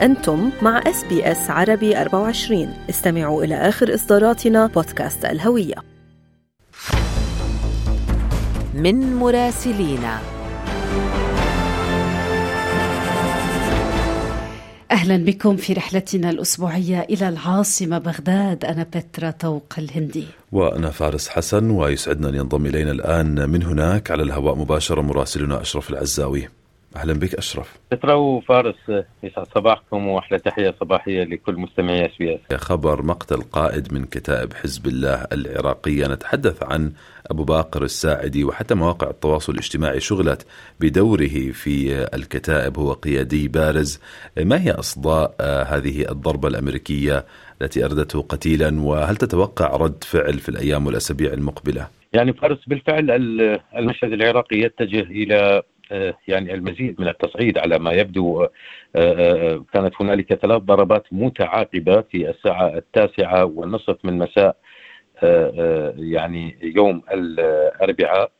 أنتم مع إس بي إس عربي 24 استمعوا إلى آخر إصداراتنا بودكاست الهوية. من مراسلينا أهلا بكم في رحلتنا الأسبوعية إلى العاصمة بغداد. أنا بترا طوق الهندي. وأنا فارس حسن ويسعدنا أن ينضم إلينا الآن من هناك على الهواء مباشرة مراسلنا أشرف العزاوي. أهلا بك أشرف. بترا وفارس يسعد صباحكم وأحلى تحية صباحية لكل مستمعي اس. خبر مقتل قائد من كتائب حزب الله العراقيه نتحدث عن أبو باقر الساعدي وحتى مواقع التواصل الاجتماعي شغلت بدوره في الكتائب هو قيادي بارز. ما هي أصداء هذه الضربة الأمريكية التي أردته قتيلا وهل تتوقع رد فعل في الأيام والأسابيع المقبلة؟ يعني فارس بالفعل المشهد العراقي يتجه إلى يعني المزيد من التصعيد على ما يبدو كانت هنالك ثلاث ضربات متعاقبة في الساعة التاسعة والنصف من مساء يعني يوم الأربعاء.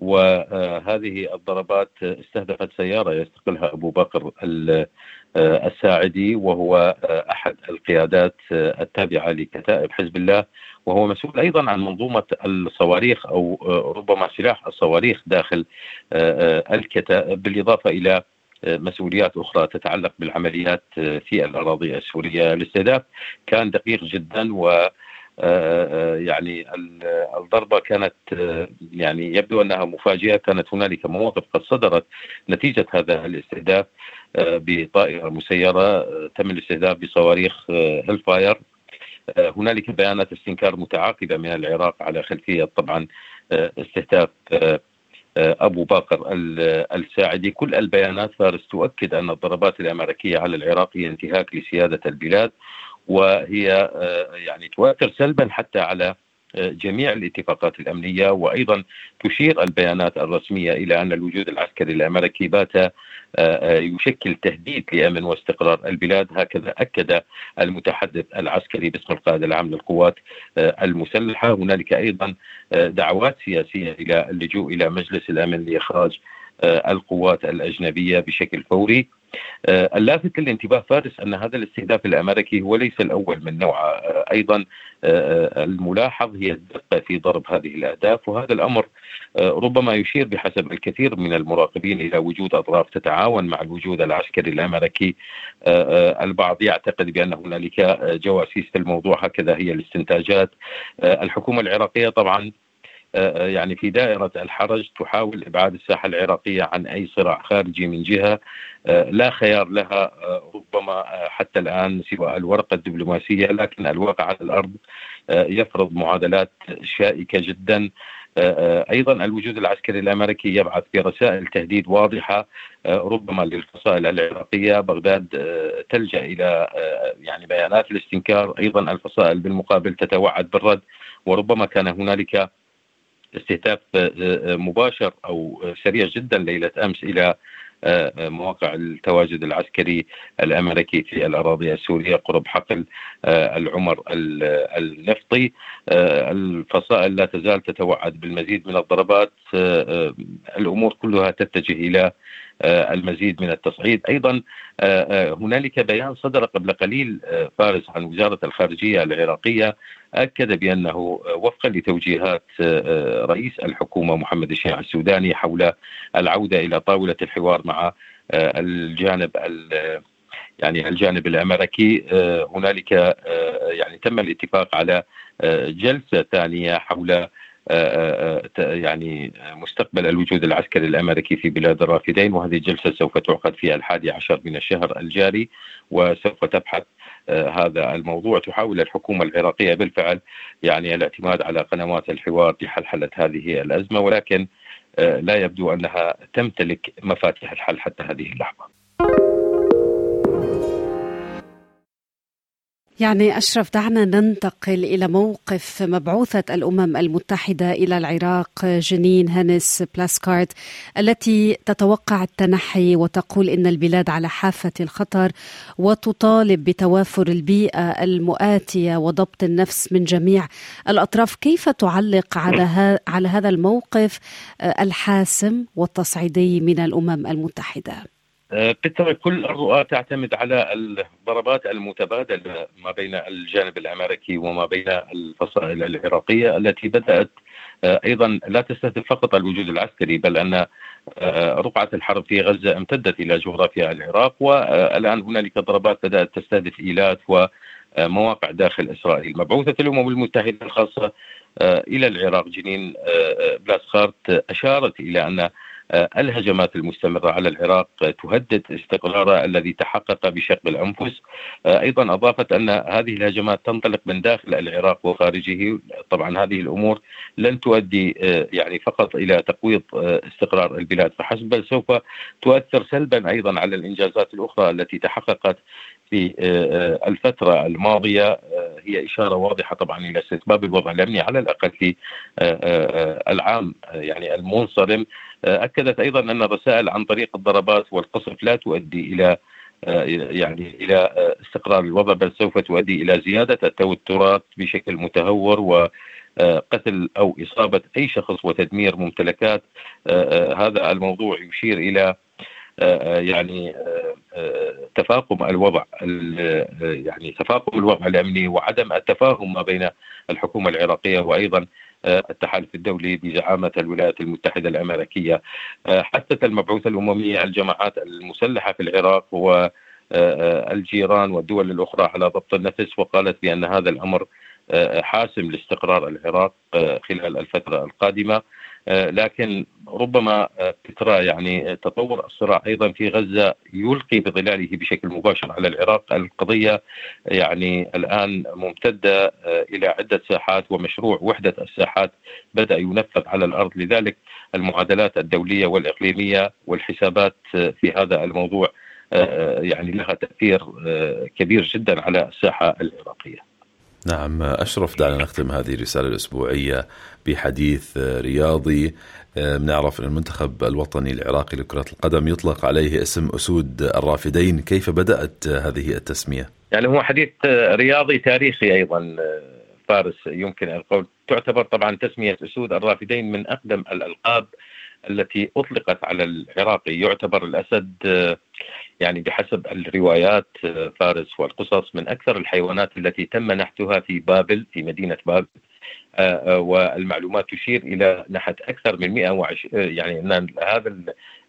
وهذه الضربات استهدفت سيارة يستقلها أبو بكر الساعدي وهو أحد القيادات التابعة لكتائب حزب الله وهو مسؤول أيضا عن منظومة الصواريخ أو ربما سلاح الصواريخ داخل الكتائب بالإضافة إلى مسؤوليات أخرى تتعلق بالعمليات في الأراضي السورية، الاستهداف كان دقيق جدا و يعني الضربة كانت يعني يبدو أنها مفاجئة كانت هنالك مواقف قد صدرت نتيجة هذا الاستهداف بطائرة مسيرة تم الاستهداف بصواريخ هيل فاير هنالك بيانات استنكار متعاقبه من العراق على خلفية طبعا استهداف أبو باقر الساعدي. كل البيانات فارس تؤكد أن الضربات الأمريكية على العراق هي انتهاك لسيادة البلاد وهي يعني تؤثر سلبا حتى على جميع الاتفاقات الأمنية. وأيضا تشير البيانات الرسمية إلى أن الوجود العسكري الأمريكي بات يشكل تهديد لأمن واستقرار البلاد. هكذا أكد المتحدث العسكري باسم القائد العام للقوات المسلحة. هنالك أيضا دعوات سياسية إلى اللجوء إلى مجلس الأمن لإخراج القوات الأجنبية بشكل فوري. اللافت للانتباه فارس أن هذا الاستهداف الأمريكي هو ليس الأول من نوعه. أيضا الملاحظ هي الدقة في ضرب هذه الأهداف وهذا الأمر ربما يشير بحسب الكثير من المراقبين إلى وجود أطراف تتعاون مع الوجود العسكري الأمريكي. البعض يعتقد بأن هنالك جواسيس في الموضوع هكذا هي الاستنتاجات. الحكومة العراقية طبعا يعني في دائرة الحرج تحاول إبعاد الساحة العراقية عن أي صراع خارجي من جهة لا خيار لها ربما حتى الآن سوى الورقة الدبلوماسية لكن الواقع على الأرض يفرض معادلات شائكة جدا. أيضا الوجود العسكري الأمريكي يبعث برسائل تهديد واضحة ربما للفصائل العراقية. بغداد تلجأ إلى يعني بيانات الاستنكار. أيضا الفصائل بالمقابل تتوعد بالرد وربما كان هنالك استهداف مباشر أو سريع جدا ليلة أمس إلى مواقع التواجد العسكري الأمريكي في الأراضي السورية قرب حقل العمر النفطي. الفصائل لا تزال تتوعد بالمزيد من الضربات. الأمور كلها تتجه إلى المزيد من التصعيد. أيضا هنالك بيان صدر قبل قليل فارس عن وزارة الخارجية العراقية أكد بأنه وفقا لتوجيهات رئيس الحكومة محمد الشيع السوداني حول العودة إلى طاولة الحوار مع الجانب يعني الجانب الأمريكي. هنالك يعني تم الاتفاق على جلسة ثانية حول يعني مستقبل الوجود العسكري الأمريكي في بلاد الرافدين وهذه الجلسة سوف تعقد في الحادي عشر من الشهر الجاري وسوف تبحث هذا الموضوع تحاول الحكومة العراقية بالفعل يعني الاعتماد على قنوات الحوار لحلحله هذه الأزمة ولكن لا يبدو أنها تمتلك مفاتيح الحل حتى هذه اللحظة. يعني أشرف دعنا ننتقل إلى موقف مبعوثة الأمم المتحدة إلى العراق جنين هانس بلاسكارت التي تتوقع التنحي وتقول إن البلاد على حافة الخطر وتطالب بتوافر البيئة المؤاتية وضبط النفس من جميع الأطراف كيف تعلق على, على هذا الموقف الحاسم والتصعيدي من الأمم المتحدة؟ بالطبع كل الرؤى تعتمد على الضربات المتبادلة ما بين الجانب الأمريكي وما بين الفصائل العراقية التي بدأت أيضا لا تستهدف فقط الوجود العسكري بل أن رقعة الحرب في غزة امتدت إلى جغرافيا العراق والآن هنالك ضربات بدأت تستهدف إيلات ومواقع داخل إسرائيل. مبعوثة الأمم المتحدة الخاصة إلى العراق جنين بلاسخارت أشارت إلى أن الهجمات المستمرة على العراق تهدد استقراره الذي تحقق بشق الأنفس. أيضا أضافت أن هذه الهجمات تنطلق من داخل العراق وخارجه. طبعا هذه الأمور لن تؤدي يعني فقط إلى تقويض استقرار البلاد فحسب بل سوف تؤثر سلبا أيضا على الإنجازات الأخرى التي تحققت في الفترة الماضية هي إشارة واضحة طبعا إلى استتباب الوضع الأمني على الأقل في العام يعني المنصرم أكدت أيضا أن الرسائل عن طريق الضربات والقصف لا تؤدي إلى يعني إلى استقرار الوضع بل سوف تؤدي إلى زيادة التوترات بشكل متهور وقتل أو إصابة أي شخص وتدمير ممتلكات هذا الموضوع يشير إلى يعني تفاقم الوضع يعني تفاقم الوضع الأمني وعدم التفاهم ما بين الحكومة العراقية وأيضا التحالف الدولي بزعامة الولايات المتحدة الأمريكية. حثت المبعوثة الأممية الجماعات المسلحة في العراق والجيران والدول الأخرى على ضبط النفس وقالت بأن هذا الأمر حاسم لاستقرار العراق خلال الفترة القادمة. آه، لكن ربما ترى آه، يعني تطور الصراع أيضا في غزة يلقي بظلاله بشكل مباشر على العراق، القضية يعني الآن ممتدة آه، إلى عدة ساحات ومشروع وحدة الساحات بدأ ينفذ على الأرض، لذلك المعادلات الدولية والإقليمية والحسابات في هذا الموضوع يعني لها تأثير كبير جدا على الساحة العراقية. نعم أشرف دعنا نختم هذه الرسالة الأسبوعية بحديث رياضي بنعرف أن المنتخب الوطني العراقي لكرة القدم يطلق عليه اسم أسود الرافدين كيف بدأت هذه التسمية؟ يعني هو حديث رياضي تاريخي أيضا فارس يمكن القول تعتبر طبعا تسمية أسود الرافدين من أقدم الألقاب التي أطلقت على العراقي يعتبر الأسد يعني بحسب الروايات آه، فارس والقصص من أكثر الحيوانات التي تم نحتها في بابل في مدينة بابل. آه، آه، والمعلومات تشير إلى نحت أكثر من 120 يعني أن هذا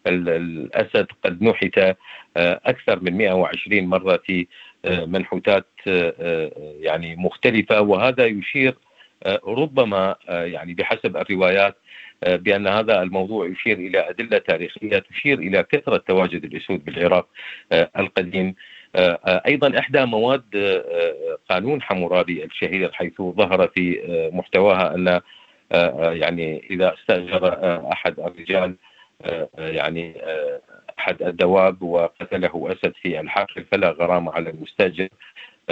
الأسد قد نحت أكثر من 120 مرة في منحوتات يعني مختلفة. وهذا يشير ربما يعني بحسب الروايات بأن هذا الموضوع يشير إلى أدلة تاريخية تشير إلى كثرة تواجد الاسود بالعراق آه، القديم. آه، آه، أيضا إحدى مواد قانون حمورابي الشهير حيث ظهر في محتواها أن يعني إذا استأجر أحد الرجال يعني أحد الدواب وقتله أسد في الحقل فلا غرامة على المستأجر.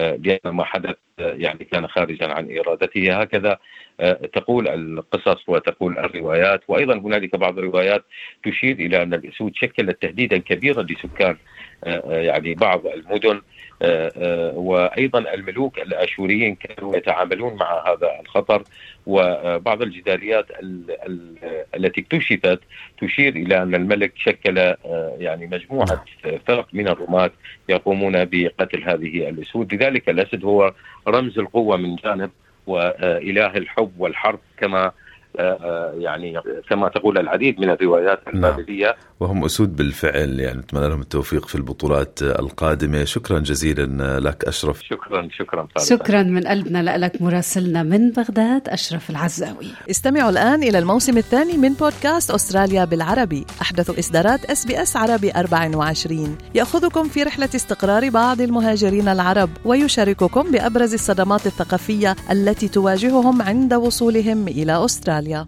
بأن ما حدث يعني كان خارجا عن إرادته. هكذا آه، تقول القصص وتقول الروايات. وأيضا هنالك بعض الروايات تشير إلى أن الأسود شكلت تهديدا كبيرا لسكان آه، آه، يعني بعض المدن. وأيضا الملوك الأشوريين كانوا يتعاملون مع هذا الخطر وبعض الجداريات التي اكتشفت تشير إلى أن الملك شكل يعني مجموعة فرق من الرماة يقومون بقتل هذه الأسود. لذلك الأسد هو رمز القوة من جانب وإله الحب والحرب كما آه، آه، يعني كما تقول العديد من الروايات نعم. البابلية. نعم. وهم أسود بالفعل يعني نتمنى لهم التوفيق في البطولات القادمة. شكرا جزيلا لك أشرف. شكرا شكرا شكرا من قلبنا لك مراسلنا من بغداد أشرف العزاوي. استمعوا الآن إلى الموسم الثاني من بودكاست أستراليا بالعربي. أحدث إصدارات إس بي إس عربي 24 يأخذكم في رحلة استقرار بعض المهاجرين العرب ويشارككم بأبرز الصدمات الثقافية التي تواجههم عند وصولهم إلى أستراليا. ڈالیا